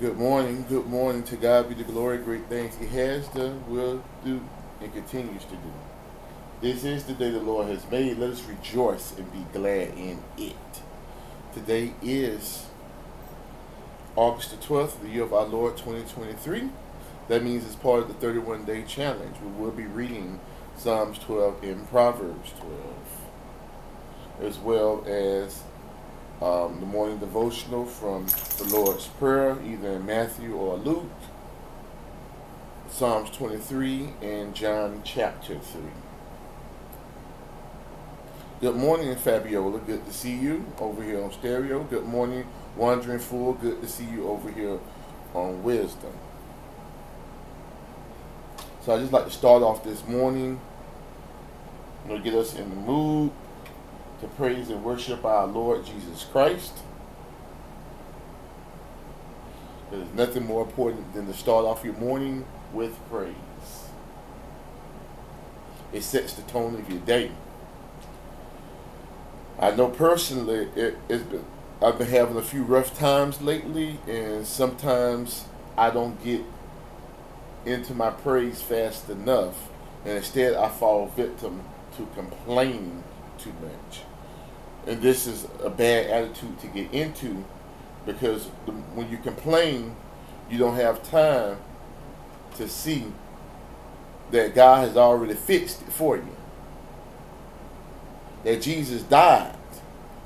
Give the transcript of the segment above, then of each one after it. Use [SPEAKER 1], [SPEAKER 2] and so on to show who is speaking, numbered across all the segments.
[SPEAKER 1] Good morning, good morning. To God be the glory, great things He has done, will do, and continues to do. This is the day the Lord has made. Let us rejoice and be glad in it. Today is August the 12th, the year of our Lord 2023. That means it's part of the 31 day challenge. We will be reading Psalms 12 and Proverbs 12, as well as um, the morning devotional from the Lord's Prayer, either in Matthew or Luke, Psalms 23, and John chapter 3. Good morning, Fabiola. Good to see you over here on stereo. Good morning, Wandering Fool. Good to see you over here on Wisdom. So I just like to start off this morning, you know, get us in the mood to praise and worship our Lord Jesus Christ. There's nothing more important than to start off your morning with praise. It sets the tone of your day. I know personally it, has been I've been having a few rough times lately, and sometimes I don't get into my praise fast enough, and instead I fall victim to complaining too much. And this is a bad attitude to get into because when you complain, you don't have time to see that God has already fixed it for you. That Jesus died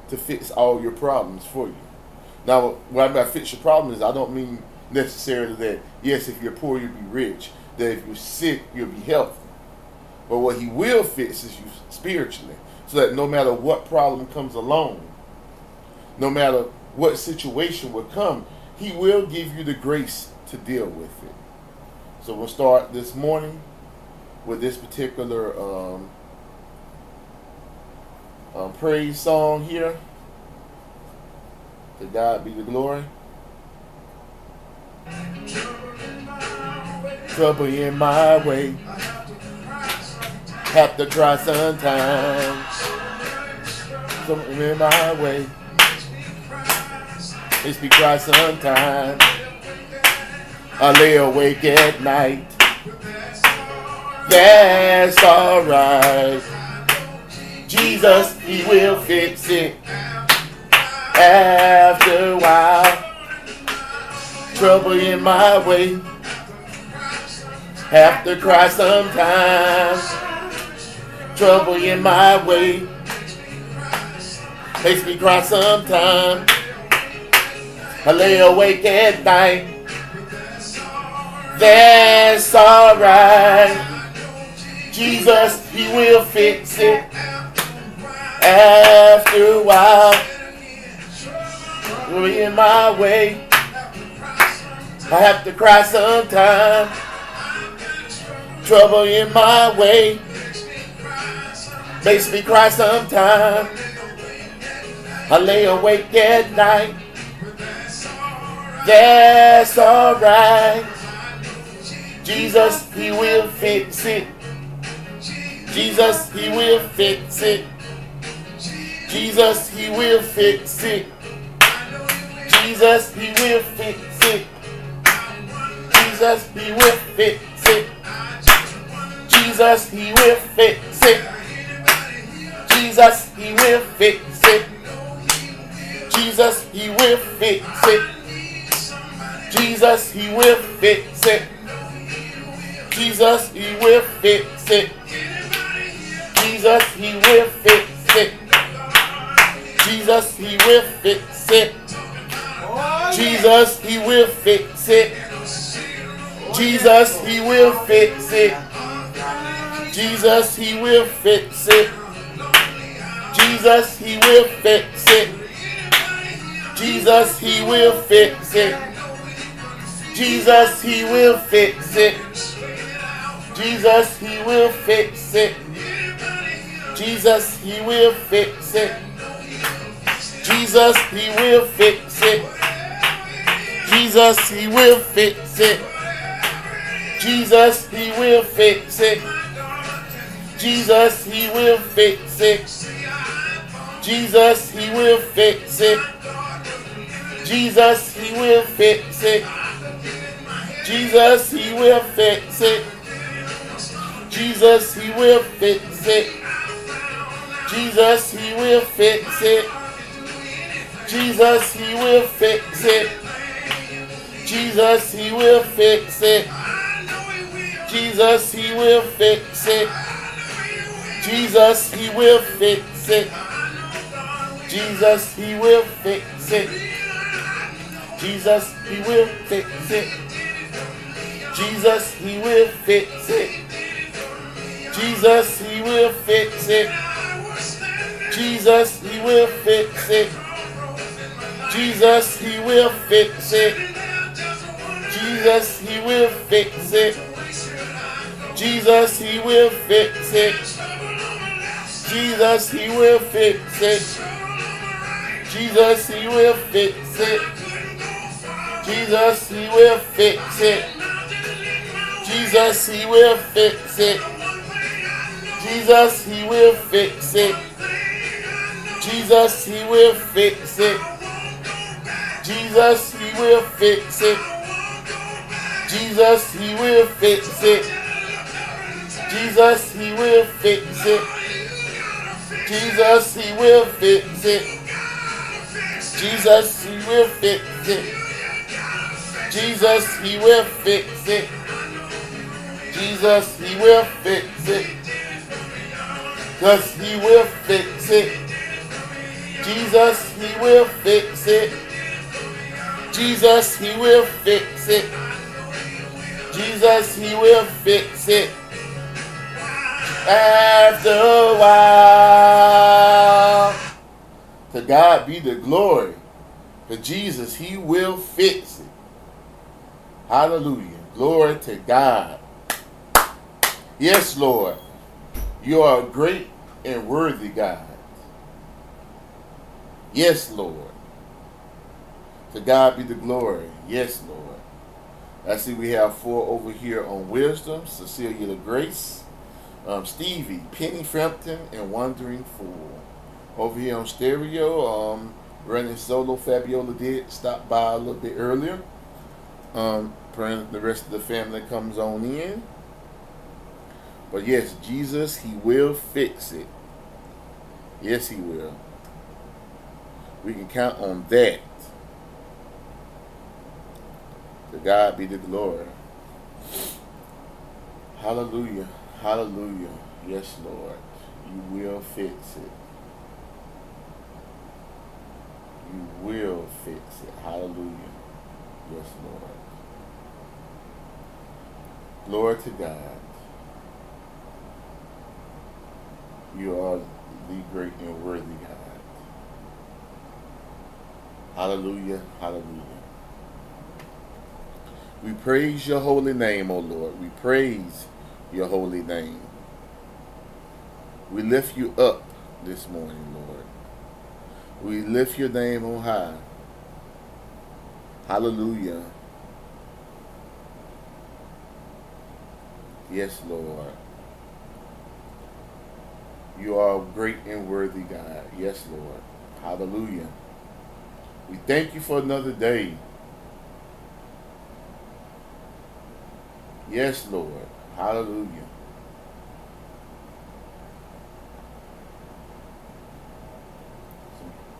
[SPEAKER 1] to fix all your problems for you. Now, what I mean by fix your problem is I don't mean necessarily that, yes, if you're poor, you'll be rich. That if you're sick, you'll be healthy. But what he will fix is you spiritually so that no matter what problem comes along, no matter what situation will come, He will give you the grace to deal with it. So we'll start this morning with this particular um, um, praise song here. To God be the glory. Trouble in my way. Have to try sometimes something in my way. Makes me cry sometimes. I lay awake at night. That's alright. Jesus, He will fix it. After a while, trouble in my way. Have to cry sometimes. Trouble in my way makes me cry sometimes. I lay awake at night. That's alright. Jesus, He will fix it. After a while, we in my way. I have to cry sometimes. Trouble in my way makes me cry sometimes. I lay awake at night. That's alright. Jesus, He will fix it. Jesus, He will fix it. Jesus, He will fix it. Jesus, He will fix it. Jesus, He will fix it. Jesus, He will fix it. Jesus, He will fix it. Jesus, He will fix it. Jesus, He will fix it. Jesus, He will fix it. Jesus, He will fix it. Jesus, He will fix it. Jesus, He will fix it. Jesus, He will fix it. Jesus, He will fix it. Jesus, He will fix it. Jesus, He will fix it. Jesus, He will fix it. Jesus, He will fix it. Jesus, He will fix it. Jesus, He will fix it. Jesus, He will fix it. Jesus, He will fix it. Jesus, He will fix it. Jesus, He will fix it. Jesus, He will fix it. Jesus, he will fix it. Jesus, he will fix it. Jesus, he will fix it. Jesus, he will fix it. Jesus, he will fix it. Jesus, he will fix it. Jesus, he will fix it. Jesus, he will fix it. Jesus, he will fix it. Jesus, he will fix it. Jesus, he will fix it. Jesus, he will fix it. Jesus, he will fix it. Jesus, he will fix it. Jesus, he will fix it. Jesus, he will fix it. Jesus, he will fix it. Jesus, he will fix it. Jesus, he will fix it. Jesus, he will fix it. Jesus, he will fix it. Jesus, he will fix it. Jesus, he will fix it. Jesus, he will fix it. Jesus, he will fix it. Jesus, he will fix it. Jesus, he will fix it. Jesus, he will fix it. Cause he will fix it. Jesus, he will fix it. Jesus, he will fix it. Jesus, he will fix it. After a while. God be the glory. For Jesus, he will fix it. Hallelujah. Glory to God. Yes, Lord. You are a great and worthy God. Yes, Lord. To God be the glory. Yes, Lord. I see we have four over here on wisdom. Cecilia the Grace, um, Stevie, Penny Frampton, and Wandering Fool. Over here on stereo, um, running solo. Fabiola did stop by a little bit earlier. Um, the rest of the family comes on in. But yes, Jesus, He will fix it. Yes, He will. We can count on that. To God be the glory. Hallelujah. Hallelujah. Yes, Lord. You will fix it. You will fix it. Hallelujah. Yes, Lord. Glory to God. You are the great and worthy God. Hallelujah. Hallelujah. We praise your holy name, O Lord. We praise your holy name. We lift you up this morning, Lord. We lift your name on high. Hallelujah. Yes, Lord. You are great and worthy God. Yes, Lord. Hallelujah. We thank you for another day. Yes, Lord. Hallelujah.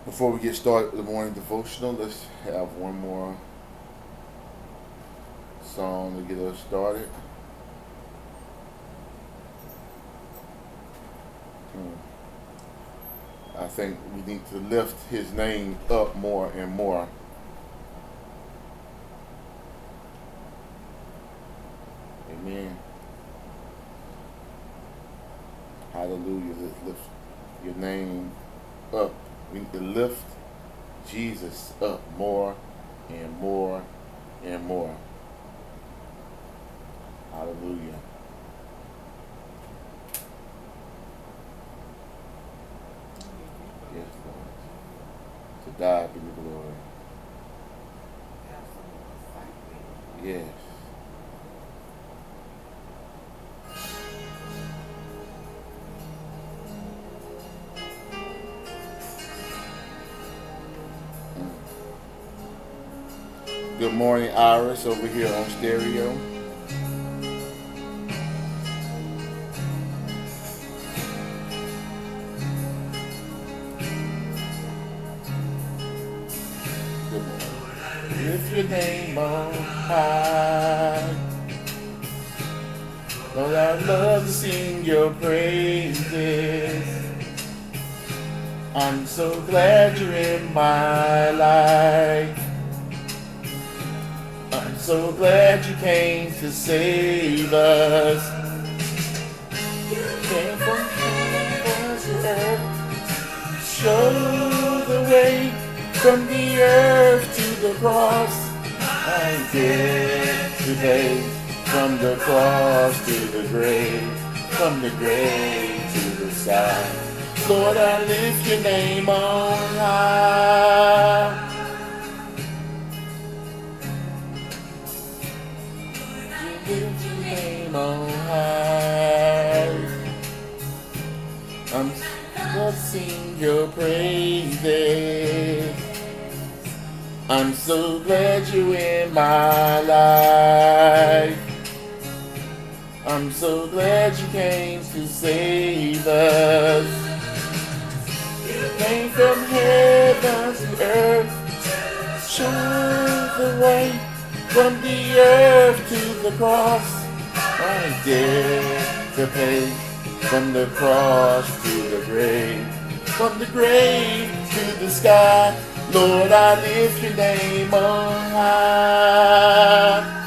[SPEAKER 1] Before we get started with the morning devotional, let's have one more song to get us started. Hmm. I think we need to lift his name up more and more. Amen. Hallelujah. Let's lift your name. We need to lift Jesus up more and more and more. Hallelujah. Over here on stereo. Lift your name on high. Lord, I love to sing your praises. I'm so glad you're in my life. So glad you came to save us. Came from heaven. Show the way from the earth to the cross. I did today. From the cross to the grave. From the grave to the sky. Lord, I lift your name on high. Name. I'm gonna sing your praises. I'm so glad you're in my life. I'm so glad you came to save us. You came from heaven to earth. Show the way from the earth to the cross. I dare to pay from the cross to the grave, from the grave to the sky. Lord, I lift your name on high.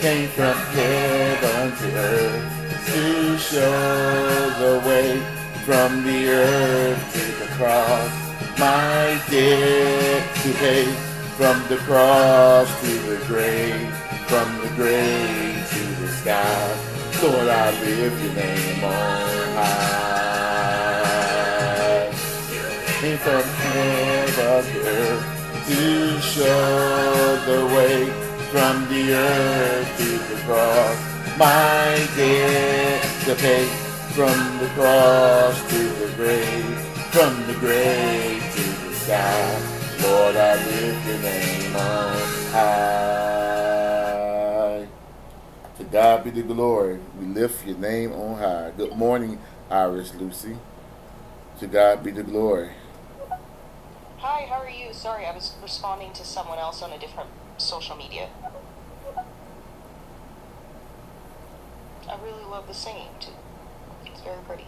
[SPEAKER 1] Came from heaven to earth to show the way from the earth to the cross. My debt to pay from the cross to the grave, from the grave to the sky. Lord, I lift your name on high. Came from heaven to earth to show the way from the earth to the cross. My debt to pay from the cross to the grave, from the grave to the sky. Lord, I lift your name on high. To God be the glory. We lift your name on high. Good morning, Iris Lucy. To God be the glory.
[SPEAKER 2] Hi, how are you? Sorry, I was responding to someone else on a different social media. I really love the singing too. It's very pretty.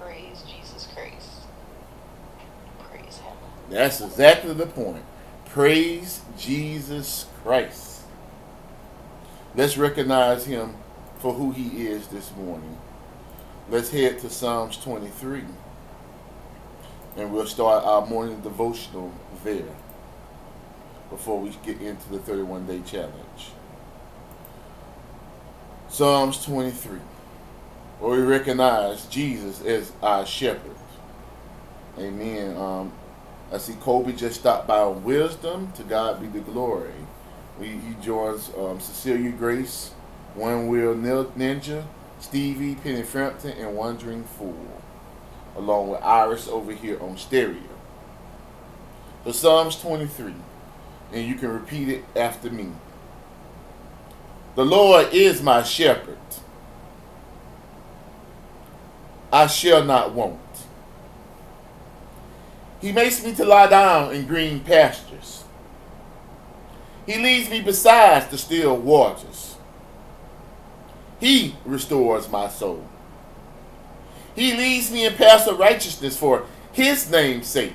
[SPEAKER 2] Praise Jesus Christ. Praise Him.
[SPEAKER 1] That's exactly the point. Praise Jesus Christ. Let's recognize him for who he is this morning. Let's head to Psalms 23. And we'll start our morning devotional there before we get into the 31 day challenge. Psalms 23, where we recognize Jesus as our shepherd. Amen. Um, I see Kobe just stopped by on wisdom. To God be the glory. We, he joins um, Cecilia Grace, One Wheel Ninja, Stevie, Penny Frampton, and Wandering Fool, along with Iris over here on stereo. So Psalms 23, and you can repeat it after me. The Lord is my shepherd. I shall not want. He makes me to lie down in green pastures. He leads me beside the still waters. He restores my soul. He leads me in paths of righteousness for his name's sake.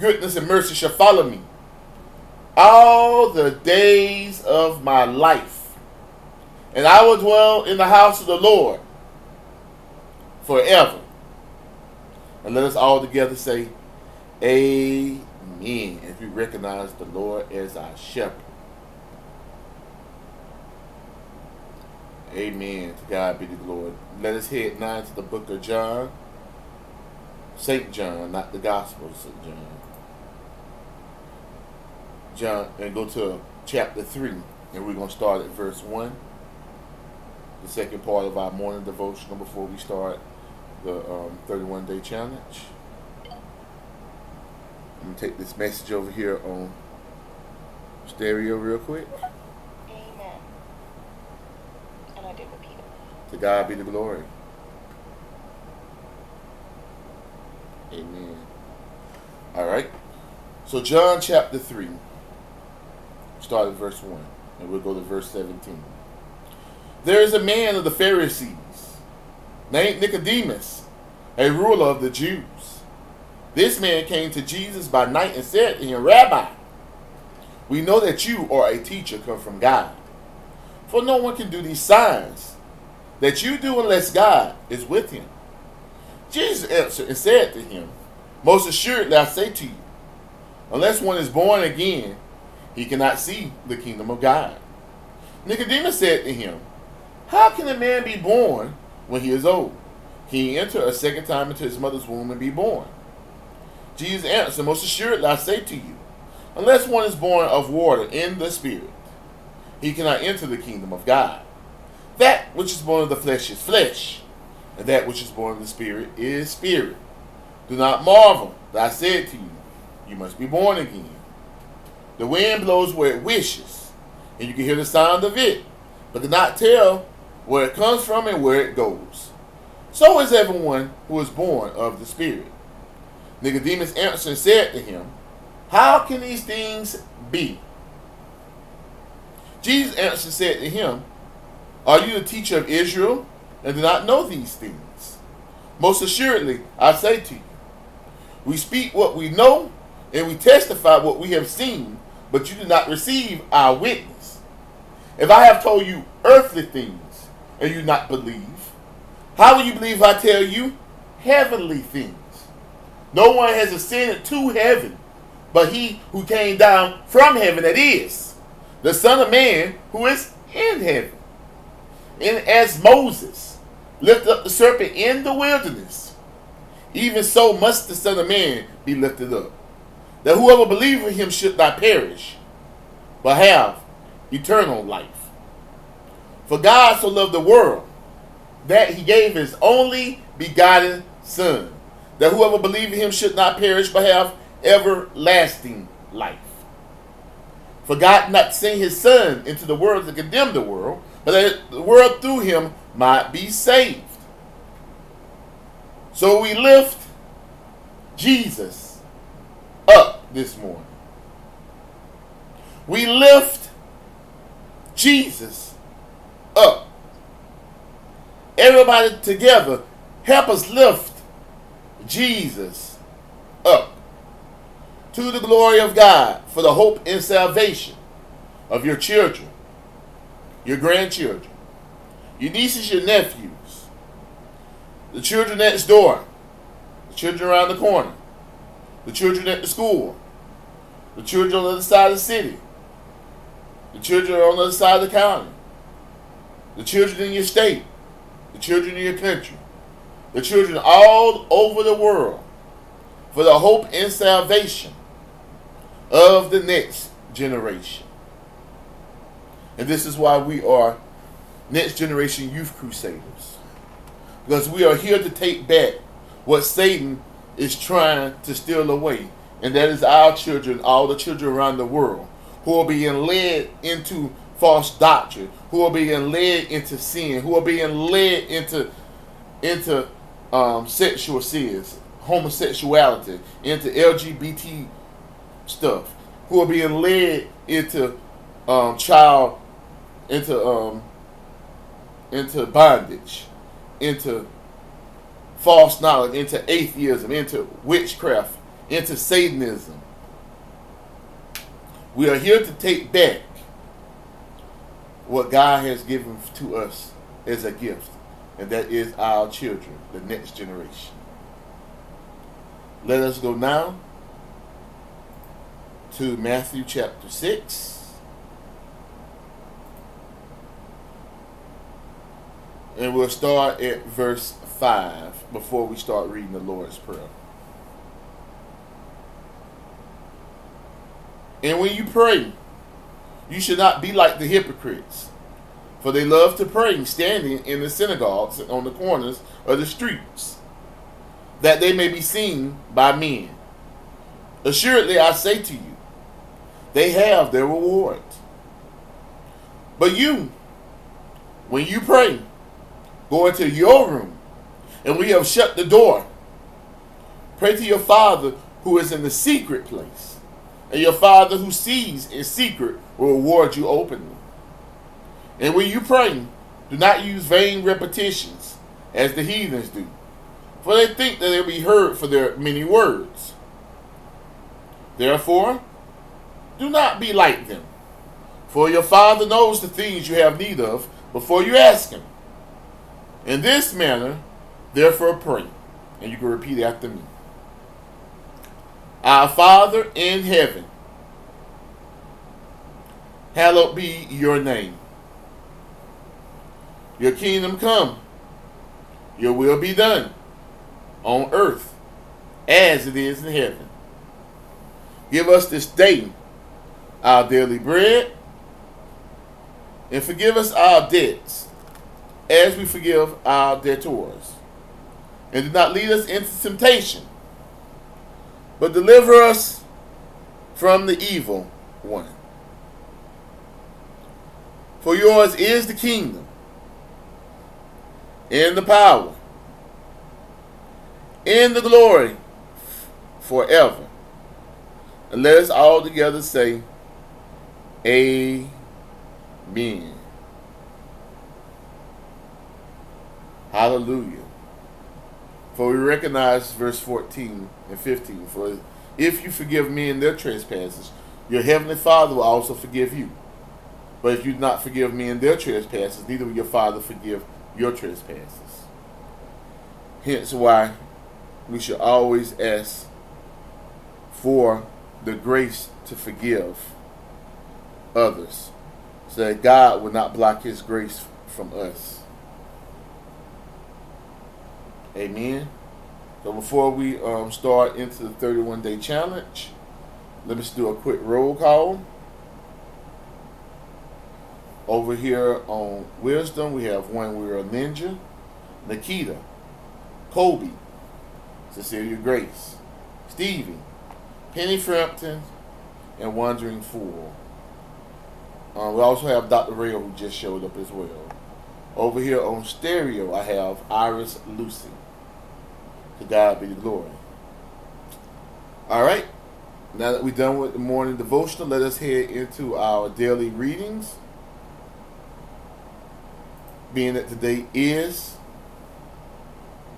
[SPEAKER 1] goodness and mercy shall follow me all the days of my life, and I will dwell in the house of the Lord forever. And let us all together say, Amen, if we recognize the Lord as our shepherd. Amen. To God be the glory. Let us head now to the book of John. St. John, not the Gospel of St. John. John, and go to chapter 3, and we're going to start at verse 1. The second part of our morning devotional before we start the um, 31 day challenge. I'm going to take this message over here on stereo real quick.
[SPEAKER 2] Amen. And I did repeat it.
[SPEAKER 1] To God be the glory. Amen. All right. So, John chapter 3, start at verse 1, and we'll go to verse 17. There is a man of the Pharisees named Nicodemus, a ruler of the Jews. This man came to Jesus by night and said to him, Rabbi, we know that you are a teacher come from God. For no one can do these signs that you do unless God is with him. Jesus answered and said to him, Most assuredly I say to you, unless one is born again, he cannot see the kingdom of God. Nicodemus said to him, How can a man be born when he is old? Can he enter a second time into his mother's womb and be born? Jesus answered, Most assuredly I say to you, unless one is born of water in the Spirit, he cannot enter the kingdom of God. That which is born of the flesh is flesh, and that which is born of the Spirit is spirit. Do not marvel that I said to you, You must be born again. The wind blows where it wishes, and you can hear the sound of it, but cannot tell where it comes from and where it goes. So is everyone who is born of the Spirit. Nicodemus answered and said to him, How can these things be? Jesus answered and said to him, Are you the teacher of Israel and do not know these things? Most assuredly, I say to you, we speak what we know and we testify what we have seen, but you do not receive our witness. If I have told you earthly things and you not believe, how will you believe if I tell you heavenly things? No one has ascended to heaven but he who came down from heaven, that is, the Son of Man who is in heaven. And as Moses lifted up the serpent in the wilderness, even so must the Son of Man be lifted up, that whoever believes in him should not perish, but have eternal life. For God so loved the world that he gave his only begotten Son, that whoever believes in him should not perish, but have everlasting life. For God not sent his Son into the world to condemn the world, but that the world through him might be saved. So we lift Jesus up this morning. We lift Jesus up. Everybody together, help us lift Jesus up to the glory of God for the hope and salvation of your children, your grandchildren, your nieces, your nephews, the children next door, the children around the corner, the children at the school, the children on the other side of the city, the children on the other side of the county, the children in your state, the children in your country, the children all over the world for the hope and salvation of the next generation. And this is why we are Next Generation Youth Crusaders. Because we are here to take back what Satan is trying to steal away. And that is our children, all the children around the world, who are being led into false doctrine, who are being led into sin, who are being led into into um, sexual sins, homosexuality, into LGBT stuff, who are being led into um, child, into um, into bondage, into false knowledge, into atheism, into witchcraft, into Satanism. We are here to take back what God has given to us as a gift, and that is our children, the next generation. Let us go now to Matthew chapter 6. And we'll start at verse 5 before we start reading the Lord's Prayer. And when you pray, you should not be like the hypocrites, for they love to pray standing in the synagogues and on the corners of the streets, that they may be seen by men. Assuredly, I say to you, they have their reward. But you, when you pray, go into your room, and we have shut the door, pray to your Father who is in the secret place and your Father who sees in secret will reward you openly. And when you pray, do not use vain repetitions as the heathens do, for they think that they'll be heard for their many words. Therefore, do not be like them, for your Father knows the things you have need of before you ask Him. In this manner, therefore, pray. And you can repeat after me. Our Father in heaven, hallowed be your name. Your kingdom come, your will be done on earth as it is in heaven. Give us this day our daily bread and forgive us our debts as we forgive our debtors. And do not lead us into temptation but deliver us from the evil one. For yours is the kingdom and the power and the glory forever. And let us all together say, Amen. Hallelujah. For we recognize verse 14 and 15. For if you forgive men their trespasses, your heavenly Father will also forgive you. But if you do not forgive men their trespasses, neither will your Father forgive your trespasses. Hence why we should always ask for the grace to forgive others so that God will not block his grace from us. Amen. So before we um, start into the 31 day challenge, let us do a quick roll call. Over here on Wisdom, we have one we're a ninja, Nikita, Kobe, Cecilia Grace, Stevie, Penny Frampton, and Wandering Fool. Um, we also have Dr. Ray who just showed up as well. Over here on stereo, I have Iris Lucy. To God be the glory. All right. Now that we're done with the morning devotional, let us head into our daily readings. Being that today is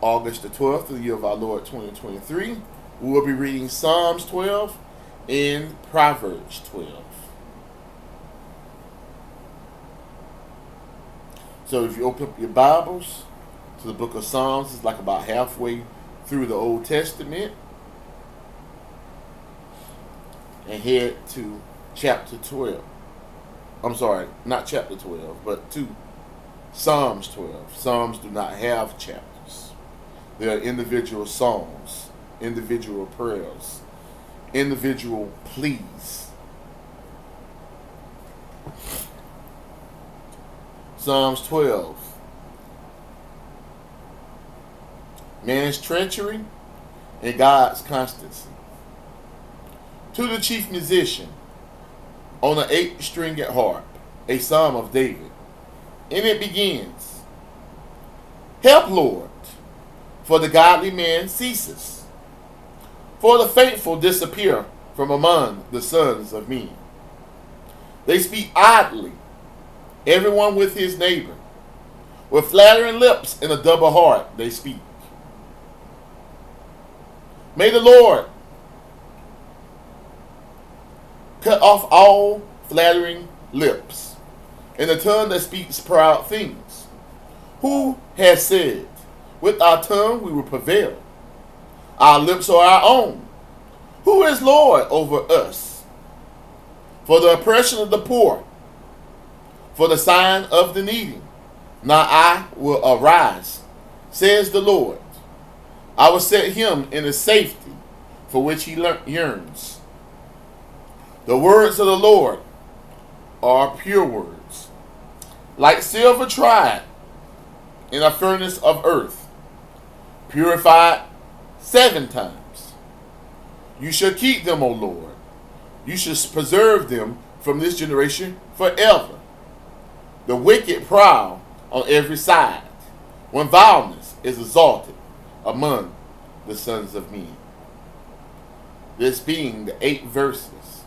[SPEAKER 1] August the 12th, of the year of our Lord 2023, we will be reading Psalms 12 and Proverbs 12. So if you open up your Bibles to the book of Psalms, it's like about halfway through the Old Testament and head to chapter 12. I'm sorry, not chapter 12, but to Psalms 12. Psalms do not have chapters, they are individual songs, individual prayers, individual pleas. Psalms 12 man's treachery, and God's constancy. To the chief musician, on an eight stringed harp, a psalm of David. And it begins Help, Lord, for the godly man ceases, for the faithful disappear from among the sons of men. They speak idly, everyone with his neighbor. With flattering lips and a double heart they speak. May the Lord Cut off all flattering lips, and the tongue that speaks proud things. Who has said, With our tongue we will prevail? Our lips are our own. Who is Lord over us? For the oppression of the poor, for the sign of the needy. Now I will arise, says the Lord. I will set him in a safety for which he yearns. The words of the Lord are pure words, like silver tried in a furnace of earth, purified seven times. You shall keep them, O Lord. You shall preserve them from this generation forever. The wicked prowl on every side, when violence is exalted among the sons of men. This being the eight verses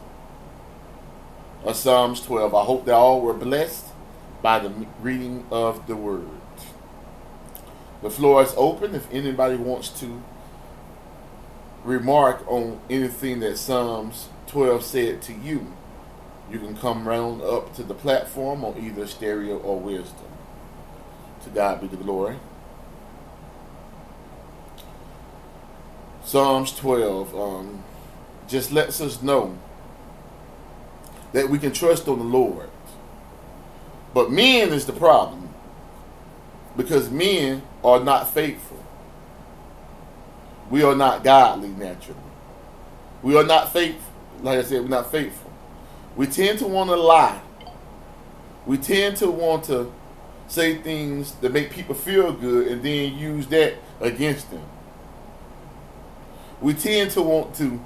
[SPEAKER 1] of Psalms 12. I hope that all were blessed by the reading of the word. The floor is open if anybody wants to remark on anything that Psalms 12 said to you. You can come round up to the platform on either stereo or wisdom. To God be the glory. Psalms 12 um, just lets us know that we can trust on the Lord. But men is the problem because men are not faithful. We are not godly naturally. We are not faithful. Like I said, we're not faithful. We tend to want to lie. We tend to want to say things that make people feel good and then use that against them. We tend to want to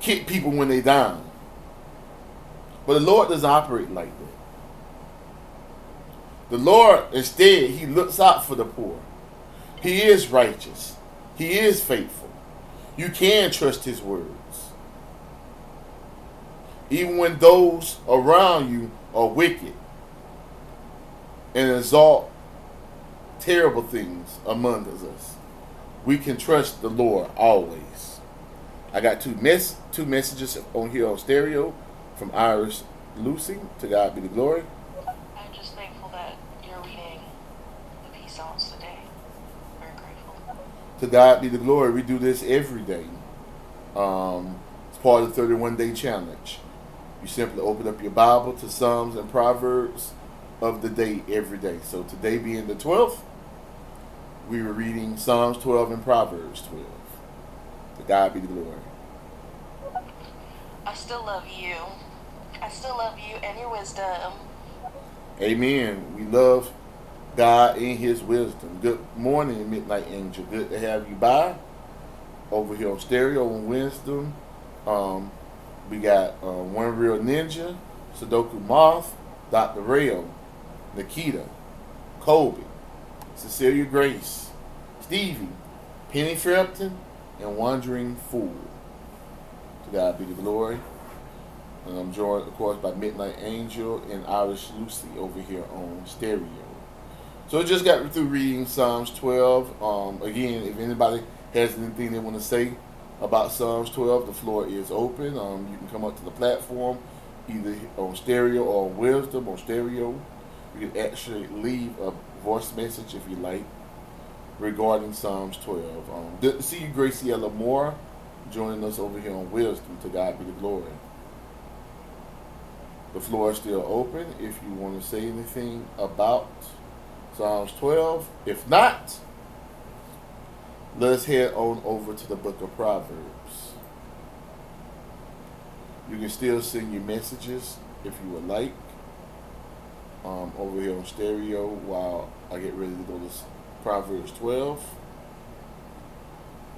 [SPEAKER 1] kick people when they down. But the Lord doesn't operate like that. The Lord, instead, He looks out for the poor. He is righteous. He is faithful. You can trust His words. Even when those around you are wicked and exalt terrible things among us, we can trust the Lord always. I got two mess two messages on here on stereo from Iris Lucy. To God be the glory.
[SPEAKER 2] I'm just thankful that you're reading the peace songs today. Very grateful.
[SPEAKER 1] To God be the glory. We do this every day. Um, it's part of the 31 day challenge. You simply open up your Bible to Psalms and Proverbs of the day every day. So today being the 12th, we were reading Psalms 12 and Proverbs 12. To God be the glory.
[SPEAKER 2] I still love you. I still love you and your wisdom.
[SPEAKER 1] Amen. We love God and His wisdom. Good morning, Midnight Angel. Good to have you by. Over here on Stereo and Wisdom. Um, we got uh, One Real Ninja, Sudoku Moth, Dr. Rayo, Nikita, Kobe, Cecilia Grace, Stevie, Penny Frampton, and Wandering Fool. To God be the glory. And I'm joined, of course, by Midnight Angel and Iris Lucy over here on stereo. So I just got through reading Psalms 12. Um, again, if anybody has anything they want to say about Psalms 12, the floor is open. Um, you can come up to the platform, either on stereo or on wisdom on stereo. You can actually leave a voice message if you like regarding Psalms 12. Um, good see you, Graciela Moore, joining us over here on Wisdom. To God be the glory. The floor is still open if you want to say anything about Psalms 12. If not, let's head on over to the book of Proverbs. You can still send your messages if you would like um, over here on stereo while I get ready to go to Proverbs 12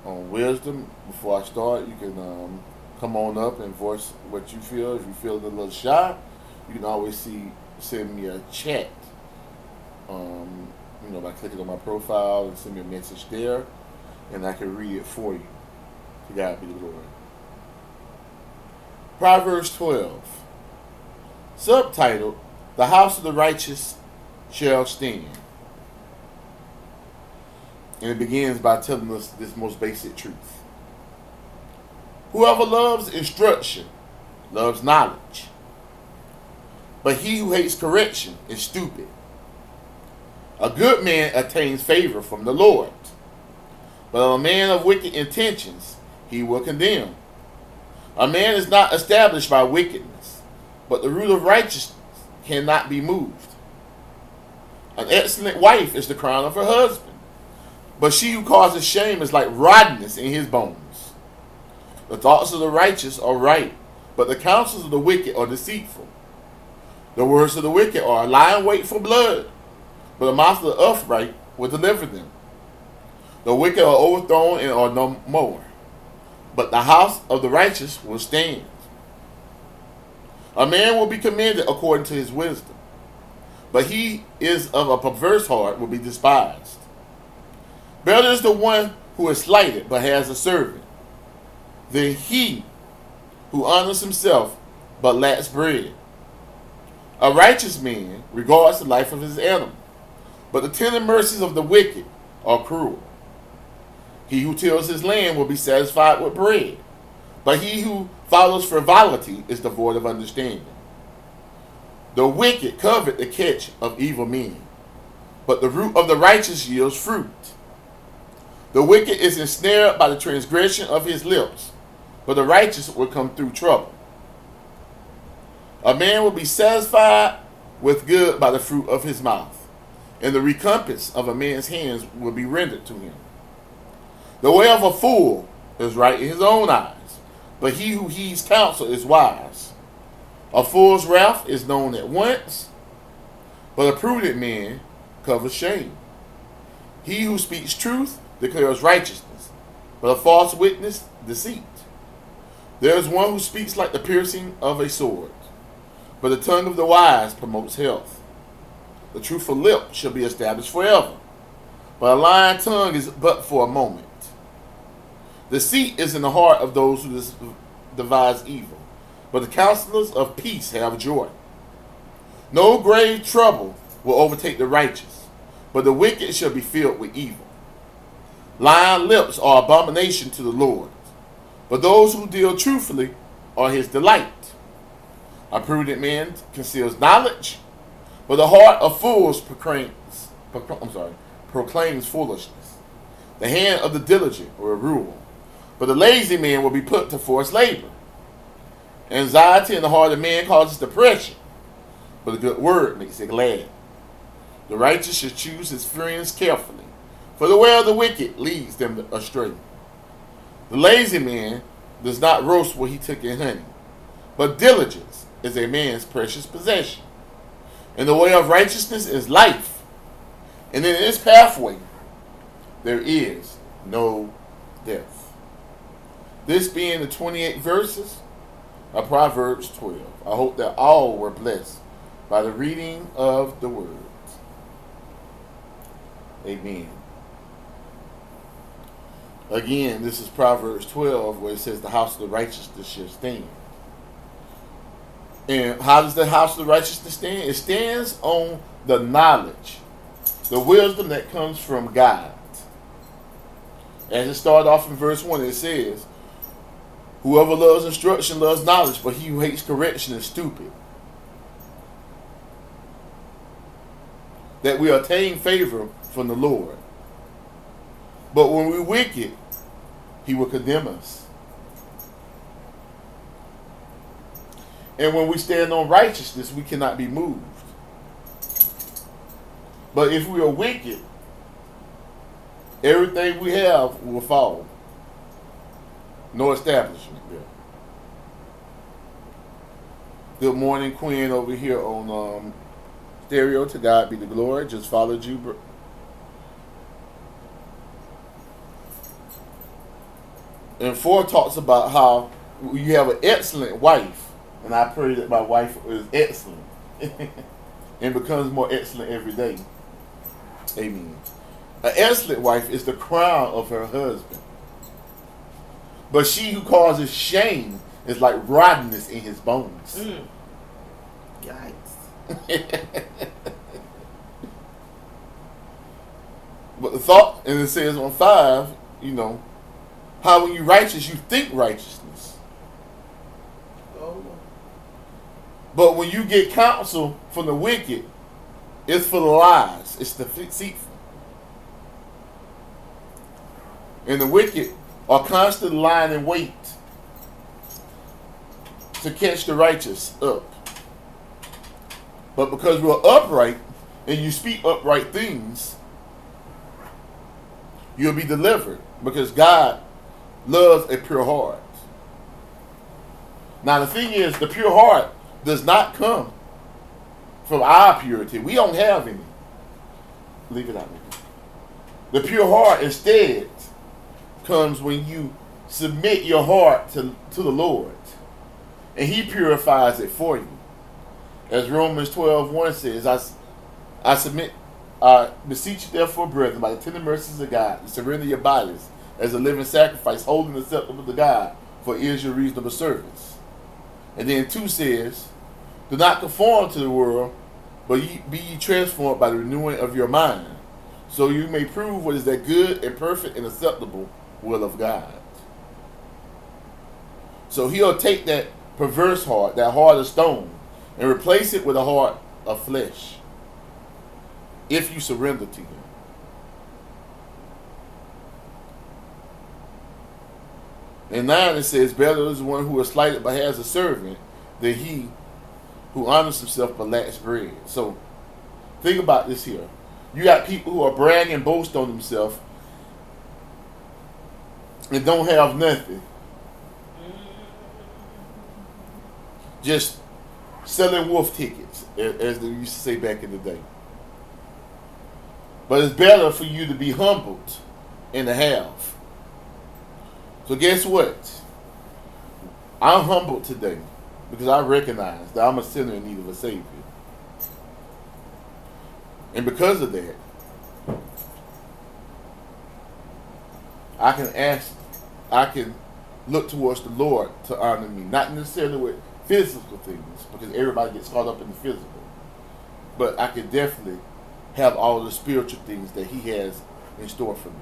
[SPEAKER 1] on wisdom. Before I start, you can um, come on up and voice what you feel. If you feel a little shy, you can always see send me a chat. Um, you know, by clicking on my profile and send me a message there, and I can read it for you. To God be the glory. Proverbs 12, subtitled "The House of the Righteous Shall Stand." And it begins by telling us this most basic truth. Whoever loves instruction loves knowledge. But he who hates correction is stupid. A good man attains favor from the Lord, but a man of wicked intentions he will condemn. A man is not established by wickedness, but the root of righteousness cannot be moved. An excellent wife is the crown of her husband, but she who causes shame is like rottenness in his bones. The thoughts of the righteous are right, but the counsels of the wicked are deceitful. The words of the wicked are a lying in wait for blood, but the mouth of the upright will deliver them. The wicked are overthrown and are no more, but the house of the righteous will stand. A man will be commended according to his wisdom, but he is of a perverse heart will be despised. Better is the one who is slighted but has a servant than he who honors himself but lacks bread. A righteous man regards the life of his animal, but the tender mercies of the wicked are cruel. He who tills his land will be satisfied with bread, but he who follows frivolity is devoid of understanding. The wicked covet the catch of evil men, but the root of the righteous yields fruit. The wicked is ensnared by the transgression of his lips, but the righteous will come through trouble. A man will be satisfied with good by the fruit of his mouth, and the recompense of a man's hands will be rendered to him. The way of a fool is right in his own eyes, but he who heeds counsel is wise. A fool's wrath is known at once, but a prudent man covers shame. He who speaks truth declares righteousness, but a false witness deceit. There is one who speaks like the piercing of a sword but the tongue of the wise promotes health. The truthful lip shall be established forever, but a lying tongue is but for a moment. Deceit is in the heart of those who devise evil, but the counselors of peace have joy. No grave trouble will overtake the righteous, but the wicked shall be filled with evil. Lying lips are abomination to the Lord, but those who deal truthfully are his delight. A prudent man conceals knowledge, but the heart of fools proclaims, I'm sorry, proclaims foolishness. The hand of the diligent will rule, but the lazy man will be put to forced labor. Anxiety in the heart of man causes depression, but a good word makes it glad. The righteous should choose his friends carefully, for the way of the wicked leads them astray. The lazy man does not roast what he took in honey, but diligence is a man's precious possession. And the way of righteousness is life. And in this pathway, there is no death. This being the 28 verses of Proverbs 12. I hope that all were blessed by the reading of the words. Amen. Again, this is Proverbs 12, where it says, The house of the righteous shall stand. And how does the house of the righteousness stand? It stands on the knowledge, the wisdom that comes from God. As it started off in verse 1, it says, Whoever loves instruction loves knowledge, but he who hates correction is stupid. That we attain favor from the Lord. But when we're wicked, he will condemn us. And when we stand on righteousness, we cannot be moved. But if we are wicked, everything we have will fall. No establishment there. Good morning, Queen, over here on um, stereo. To God be the glory. Just followed you. And four talks about how you have an excellent wife and I pray that my wife is excellent and becomes more excellent every day. Amen. An excellent wife is the crown of her husband. But she who causes shame is like rottenness in his bones. Mm. Yikes. but the thought, and it says on five, you know, how when you righteous, you think righteousness. Oh. But when you get counsel from the wicked, it's for the lies. It's the deceitful. And the wicked are constantly lying in wait to catch the righteous up. But because we're upright and you speak upright things, you'll be delivered because God loves a pure heart. Now, the thing is, the pure heart does not come from our purity. We don't have any. Leave it out. The pure heart instead comes when you submit your heart to, to the Lord. And he purifies it for you. As Romans 12, 1 says, I, I submit, I beseech you therefore, brethren, by the tender mercies of God, to surrender your bodies as a living sacrifice, holding acceptable to God, for is your reasonable service. And then 2 says, Do not conform to the world, but ye, be ye transformed by the renewing of your mind, so you may prove what is that good and perfect and acceptable will of God. So he'll take that perverse heart, that heart of stone, and replace it with a heart of flesh. If you surrender to him. And 9 it says, Better is one who is slighted but has a servant than he who honors himself but lacks bread. So think about this here. You got people who are bragging boast on themselves and don't have nothing. Just selling wolf tickets, as they used to say back in the day. But it's better for you to be humbled and to have. So guess what? I'm humbled today because I recognize that I'm a sinner in need of a Savior. And because of that, I can ask, I can look towards the Lord to honor me, not necessarily with physical things, because everybody gets caught up in the physical. But I can definitely have all the spiritual things that He has in store for me.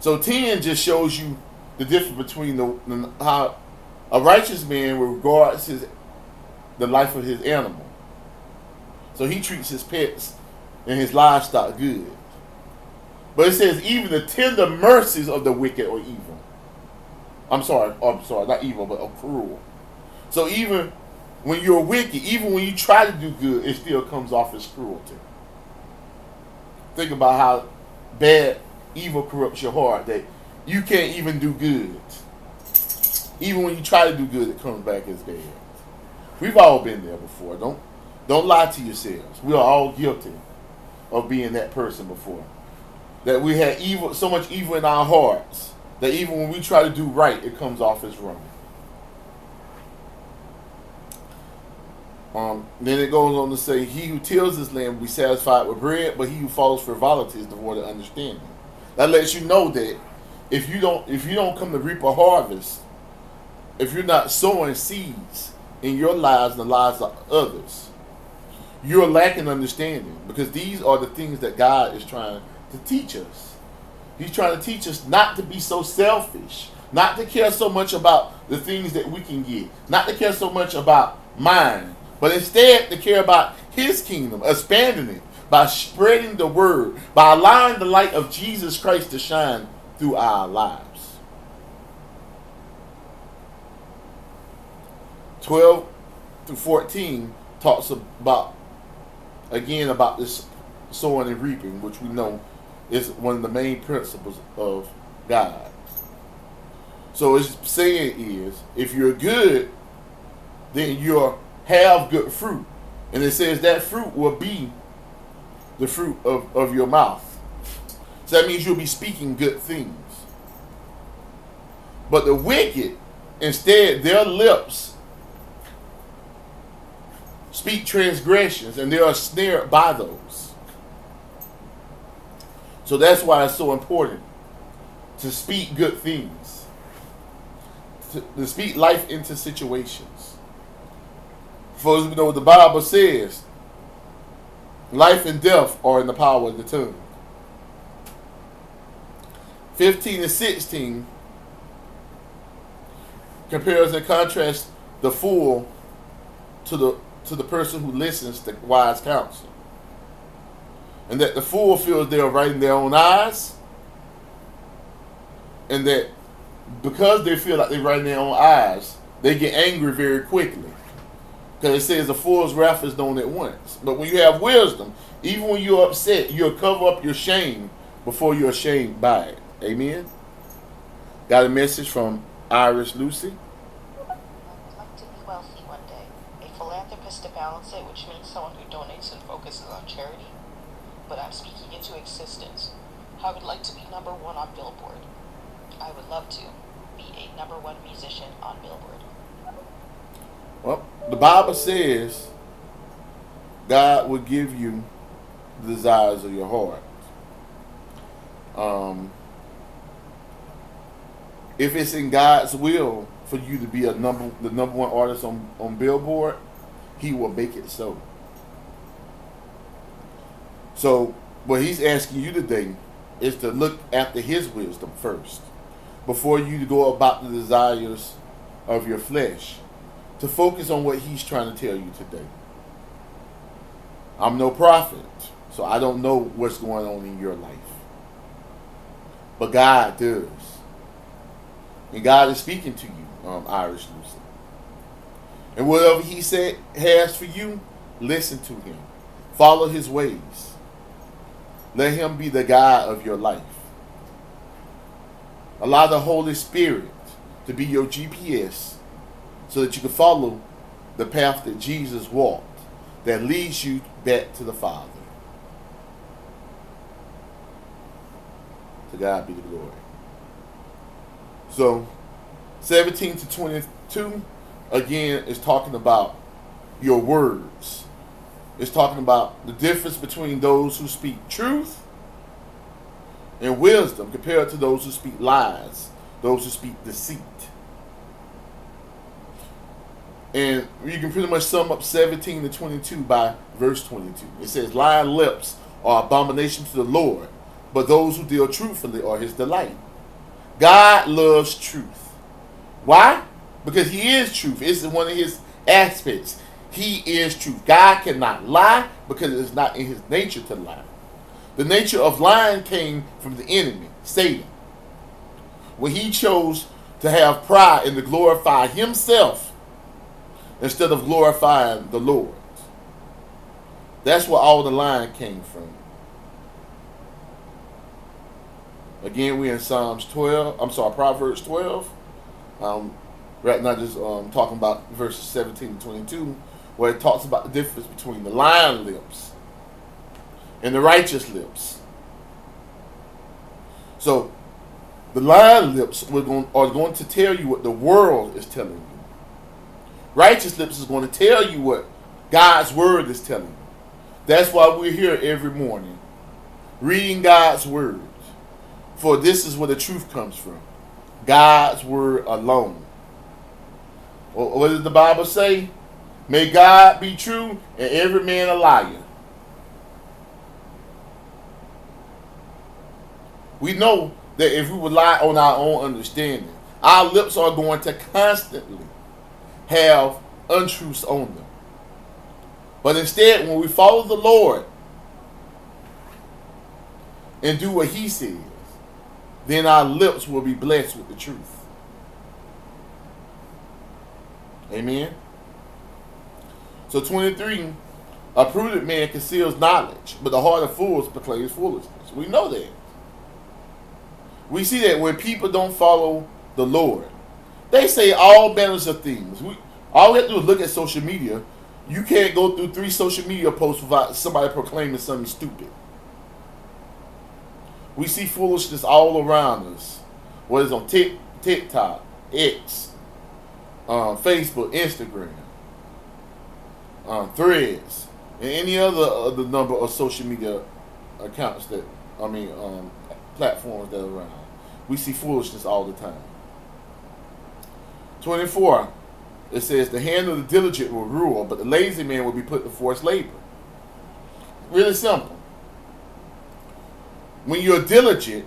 [SPEAKER 1] So 10 just shows you the difference between the, the how a righteous man regards his the life of his animal. So he treats his pets and his livestock good. But it says even the tender mercies of the wicked are evil. I'm sorry, I'm sorry, not evil, but cruel. So even when you're wicked, even when you try to do good, it still comes off as cruelty. Think about how bad evil corrupts your heart that you can't even do good. Even when you try to do good, it comes back as bad. We've all been there before. Don't don't lie to yourselves. We are all guilty of being that person before. That we had evil, so much evil in our hearts that even when we try to do right, it comes off as wrong. Um, then it goes on to say, He who tills his land will be satisfied with bread, but he who falls for frivolity is devoid of understanding. That lets you know that if you don't if you don't come to reap a harvest, if you're not sowing seeds in your lives and the lives of others, you're lacking understanding because these are the things that God is trying to teach us. He's trying to teach us not to be so selfish, not to care so much about the things that we can get, not to care so much about mine, but instead to care about His kingdom, expanding it by spreading the word, by allowing the light of Jesus Christ to shine through our lives. 12 through 14 talks about again about this sowing and reaping, which we know is one of the main principles of God. So it's saying is if you're good, then you'll have good fruit. And it says that fruit will be the fruit of, of your mouth. So that means you'll be speaking good things. But the wicked, instead, their lips speak transgressions and they are snared by those. So that's why it's so important to speak good things, to, to speak life into situations. For as we know, what the Bible says life and death are in the power of the tongue. 15 and 16 compares and contrasts the fool to the to the person who listens to wise counsel. And that the fool feels they're right in their own eyes. And that because they feel like they're right in their own eyes, they get angry very quickly. Because it says a fool's wrath is known at once. But when you have wisdom, even when you're upset, you'll cover up your shame before you're ashamed by it. Amen. Got a message from Iris Lucy.
[SPEAKER 2] I'd like to be wealthy one day. A philanthropist to balance it, which means someone who donates and focuses on charity. But I'm speaking into existence. I would like to be number one on Billboard. I would love to be a number one musician on Billboard.
[SPEAKER 1] Well, the Bible says God will give you the desires of your heart. Um, if it's in God's will for you to be a number the number one artist on, on Billboard, he will make it so. So what he's asking you today is to look after his wisdom first before you go about the desires of your flesh to focus on what he's trying to tell you today. I'm no prophet, so I don't know what's going on in your life. But God does. And God is speaking to you, um, Iris Lucy. And whatever he said has for you, listen to him. Follow his ways. Let him be the guide of your life. Allow the Holy Spirit to be your GPS so that you can follow the path that Jesus walked that leads you back to the Father. To God be the glory. So, 17 to 22, again, is talking about your words. It's talking about the difference between those who speak truth and wisdom compared to those who speak lies, those who speak deceit. And you can pretty much sum up 17 to 22 by verse 22. It says, Lying lips are abomination to the Lord, but those who deal truthfully are his delight. God loves truth. Why? Because he is truth. It's one of his aspects. He is truth. God cannot lie because it is not in his nature to lie. The nature of lying came from the enemy, Satan. When he chose to have pride and to glorify himself instead of glorifying the Lord. That's where all the lying came from. Again, we're in Psalms 12. I'm sorry, Proverbs 12. Um, right now, just um, talking about verses 17 to 22, where it talks about the difference between the lying lips and the righteous lips. So, the lying lips going, are going to tell you what the world is telling you. Righteous lips is going to tell you what God's word is telling you. That's why we're here every morning, reading God's word. For this is where the truth comes from God's word alone. What does the Bible say? May God be true and every man a liar. We know that if we rely on our own understanding, our lips are going to constantly have untruths on them. But instead, when we follow the Lord and do what He says, then our lips will be blessed with the truth. Amen. So 23, a prudent man conceals knowledge, but the heart of fools proclaims foolishness. We know that. We see that when people don't follow the Lord, they say all manners of things. We, all we have to do is look at social media. You can't go through three social media posts without somebody proclaiming something stupid. We see foolishness all around us. Whether it's on Tik, TikTok, X, um, Facebook, Instagram, um, Threads, and any other the number of social media accounts that I mean um, platforms that are around. We see foolishness all the time. 24. It says, The hand of the diligent will rule, but the lazy man will be put to forced labor. Really simple. When you're diligent,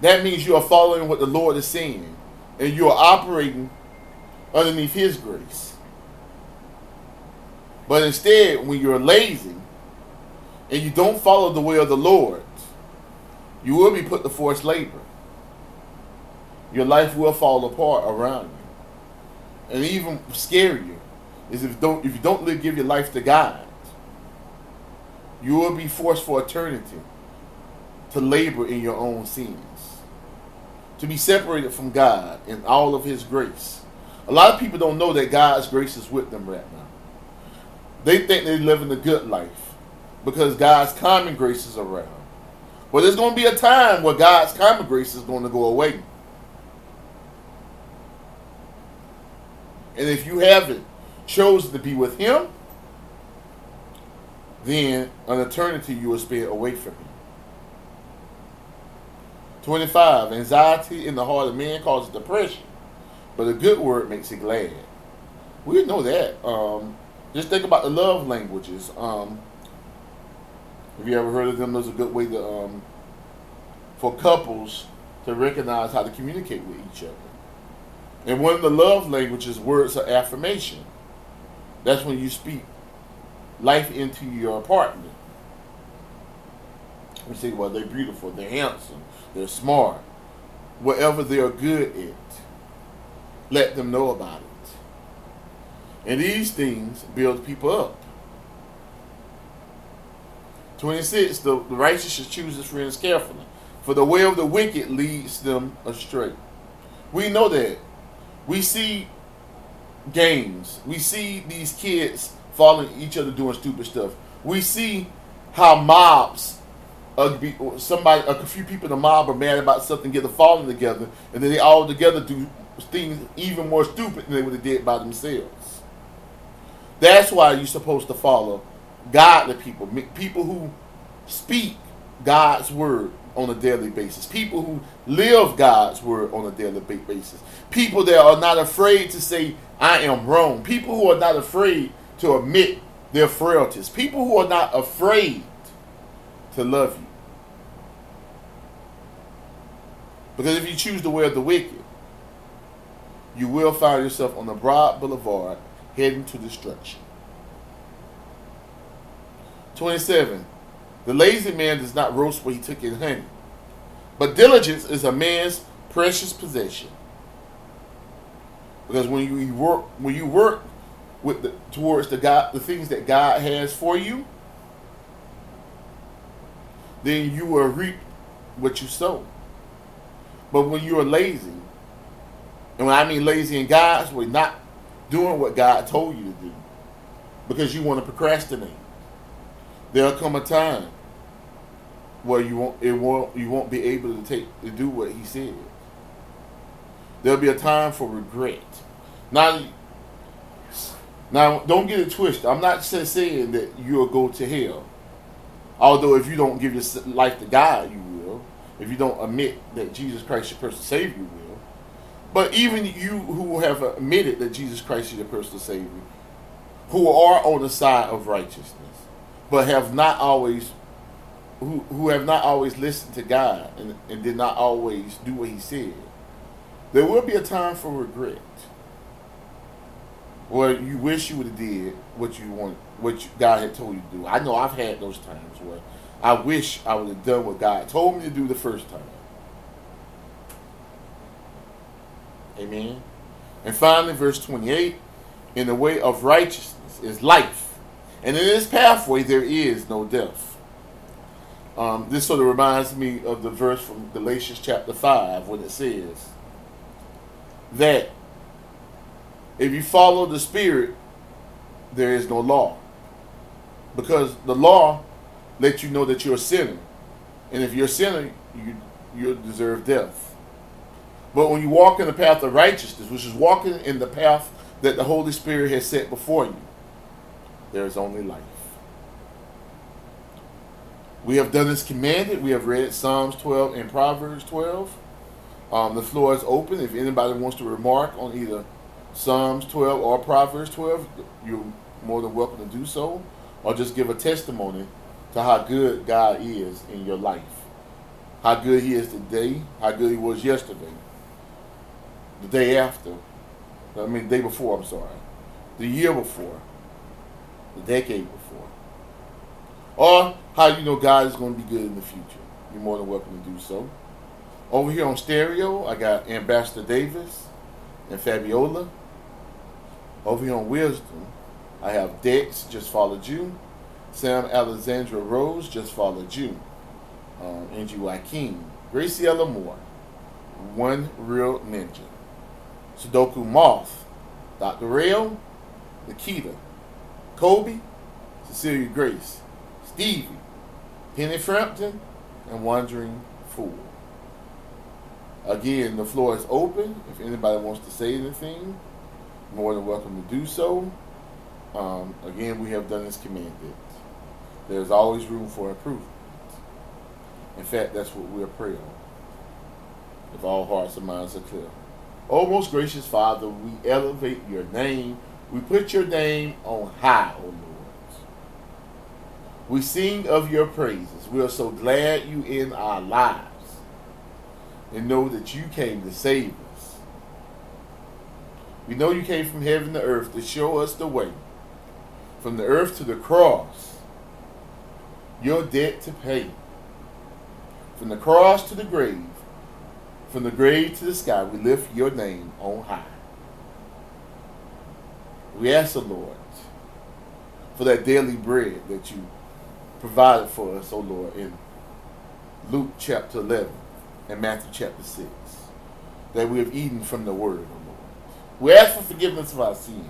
[SPEAKER 1] that means you are following what the Lord is saying, and you are operating underneath His grace. But instead, when you're lazy and you don't follow the way of the Lord, you will be put to forced labor. Your life will fall apart around you. And even scarier is if don't if you don't live, give your life to God, you will be forced for eternity to labor in your own sins. To be separated from God and all of his grace. A lot of people don't know that God's grace is with them right now. They think they're living a good life because God's common grace is around. But there's going to be a time where God's common grace is going to go away. And if you haven't chosen to be with Him, then an eternity you will spend away from Him. 25. Anxiety in the heart of man causes depression, but a good word makes it glad. We know that. Um, just think about the love languages. Um, have you ever heard of them? There's a good way to um, for couples to recognize how to communicate with each other. And one of the love languages, words of affirmation. That's when you speak life into your partner. We say, well, they're beautiful, they're handsome, they're smart. Whatever they're good at, let them know about it. And these things build people up. 26. The, righteous should choose his friends carefully, for the way of the wicked leads them astray. We know that. We see games. We see these kids following each other doing stupid stuff. We see how mobs, uh, somebody, a few people in the mob are mad about something, get falling together, and then they all together do things even more stupid than they would have did by themselves. That's why you're supposed to follow godly people, people who speak God's word on a daily basis, people who live God's word on a daily basis, people that are not afraid to say, I am wrong, people who are not afraid to admit their frailties, people who are not afraid to love you. Because if you choose the way of the wicked, you will find yourself on the broad boulevard heading to destruction. 27. The lazy man does not roast where he took his honey, but diligence is a man's precious possession. Because when you work, when you work with the, towards the God, the things that God has for you, then you will reap what you sow. But when you are lazy, and when I mean lazy in God's way, not doing what God told you to do, because you want to procrastinate there'll come a time where you won't it won't you won't be able to take to do what he said. There'll be a time for regret. Now now don't get it twisted. I'm not just saying that you'll go to hell. Although if you don't give your life to God, you will. If you don't admit that Jesus Christ is your personal Savior, you will. But even you who have admitted that Jesus Christ is your personal Savior, who are on the side of righteousness, but have not always who, who have not always listened to God and, and did not always do what he said, there will be a time for regret. Where you wish you would have did what you want, what you, God had told you to do. I know I've had those times where I wish I would have done what God told me to do the first time. Amen. And finally, verse 28 in the way of righteousness is life and in this pathway, there is no death. Um, this sort of reminds me of the verse from Galatians chapter 5 when it says that if you follow the Spirit, there is no law. Because the law lets you know that you're a sinner. And if you're a sinner, you, you deserve death. But when you walk in the path of righteousness, which is walking in the path that the Holy Spirit has set before you, there is only life. We have done as commanded. We have read Psalms 12 and Proverbs 12. Um, the floor is open. If anybody wants to remark on either Psalms 12 or Proverbs 12, you're more than welcome to do so. Or just give a testimony to how good God is in your life. How good He is today, how good He was yesterday, the day after, I mean, the day before, I'm sorry, the year before, the decade before. Or how you know God is going to be good in the future. You're more than welcome to do so. Over here on stereo, I got Ambassador Davis and Fabiola. Over here on Wisdom, I have Dex, Just Followed You. Sam Alexandra Rose, Just Followed You. Um, Angie Joaquin. Graciela Moore. One Real Ninja. Sudoku Moth. Dr. Rail. Nikita. Kobe. Cecilia Grace. Stevie. Penny Frampton. And Wandering Fool. Again, the floor is open. If anybody wants to say anything, more than welcome to do so. Um, again, we have done as commanded. There's always room for improvement. In fact, that's what we're praying If all hearts and minds are clear. Oh, most gracious Father, we elevate your name. We put your name on high, O Lord. We sing of your praises. We are so glad you in our lives and know that you came to save us. We know you came from heaven to earth to show us the way. From the earth to the cross, your debt to pay. From the cross to the grave, from the grave to the sky, we lift your name on high. We ask the Lord for that daily bread that you provided for us, O oh Lord, in Luke chapter 11 and Matthew chapter 6, that we have eaten from the word, O oh Lord. We ask for forgiveness of our sins,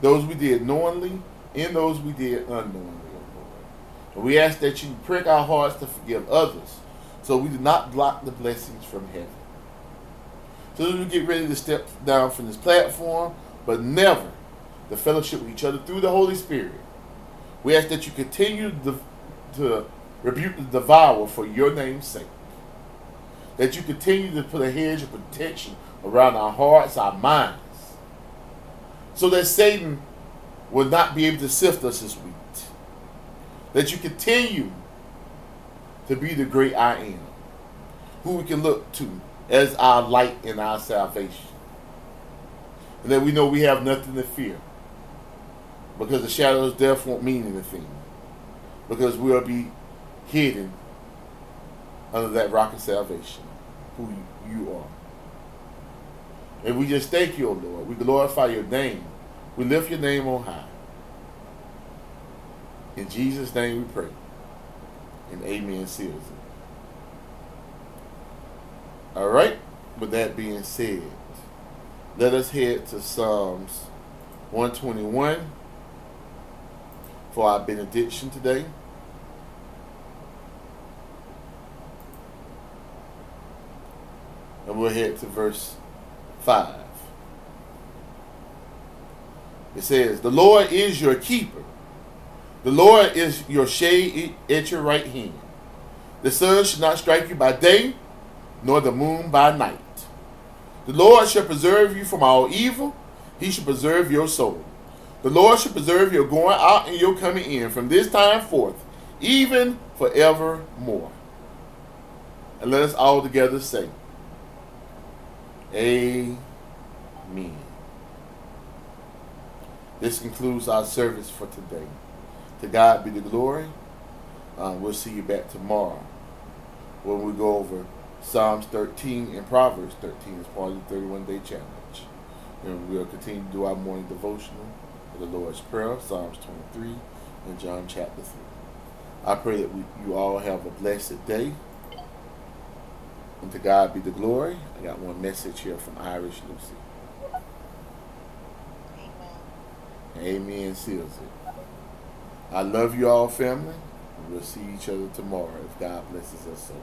[SPEAKER 1] those we did knowingly and those we did unknowingly, O oh Lord. And we ask that you prick our hearts to forgive others so we do not block the blessings from heaven. So as we get ready to step down from this platform, but never the fellowship with each other through the Holy Spirit, we ask that you continue to, to rebuke the devourer for your name's sake. That you continue to put a hedge of protection around our hearts, our minds, so that Satan will not be able to sift us as wheat. That you continue to be the great I am, who we can look to as our light and our salvation. And that we know we have nothing to fear. Because the shadow of death won't mean anything. Because we'll be hidden under that rock of salvation, who you are. And we just thank you, O Lord. We glorify your name. We lift your name on high. In Jesus' name we pray. And amen it. All right. With that being said, let us head to Psalms 121 for our benediction today. And we'll head to verse 5. It says, The Lord is your keeper. The Lord is your shade at your right hand. The sun should not strike you by day, nor the moon by night. The Lord shall preserve you from all evil. He shall preserve your soul. The Lord shall preserve your going out and your coming in from this time forth, even forevermore. And let us all together say, Amen. This concludes our service for today. To God be the glory. Uh, we'll see you back tomorrow when we go over Psalms 13 and Proverbs 13 as part of the 31 day challenge. And we'll continue to do our morning devotional the Lord's Prayer, Psalms 23, and John chapter 3. I pray that we, you all have a blessed day. And to God be the glory. I got one message here from Iris Lucy. Amen. Amen seals it. I love you all, family. We'll see each other tomorrow if God blesses us so.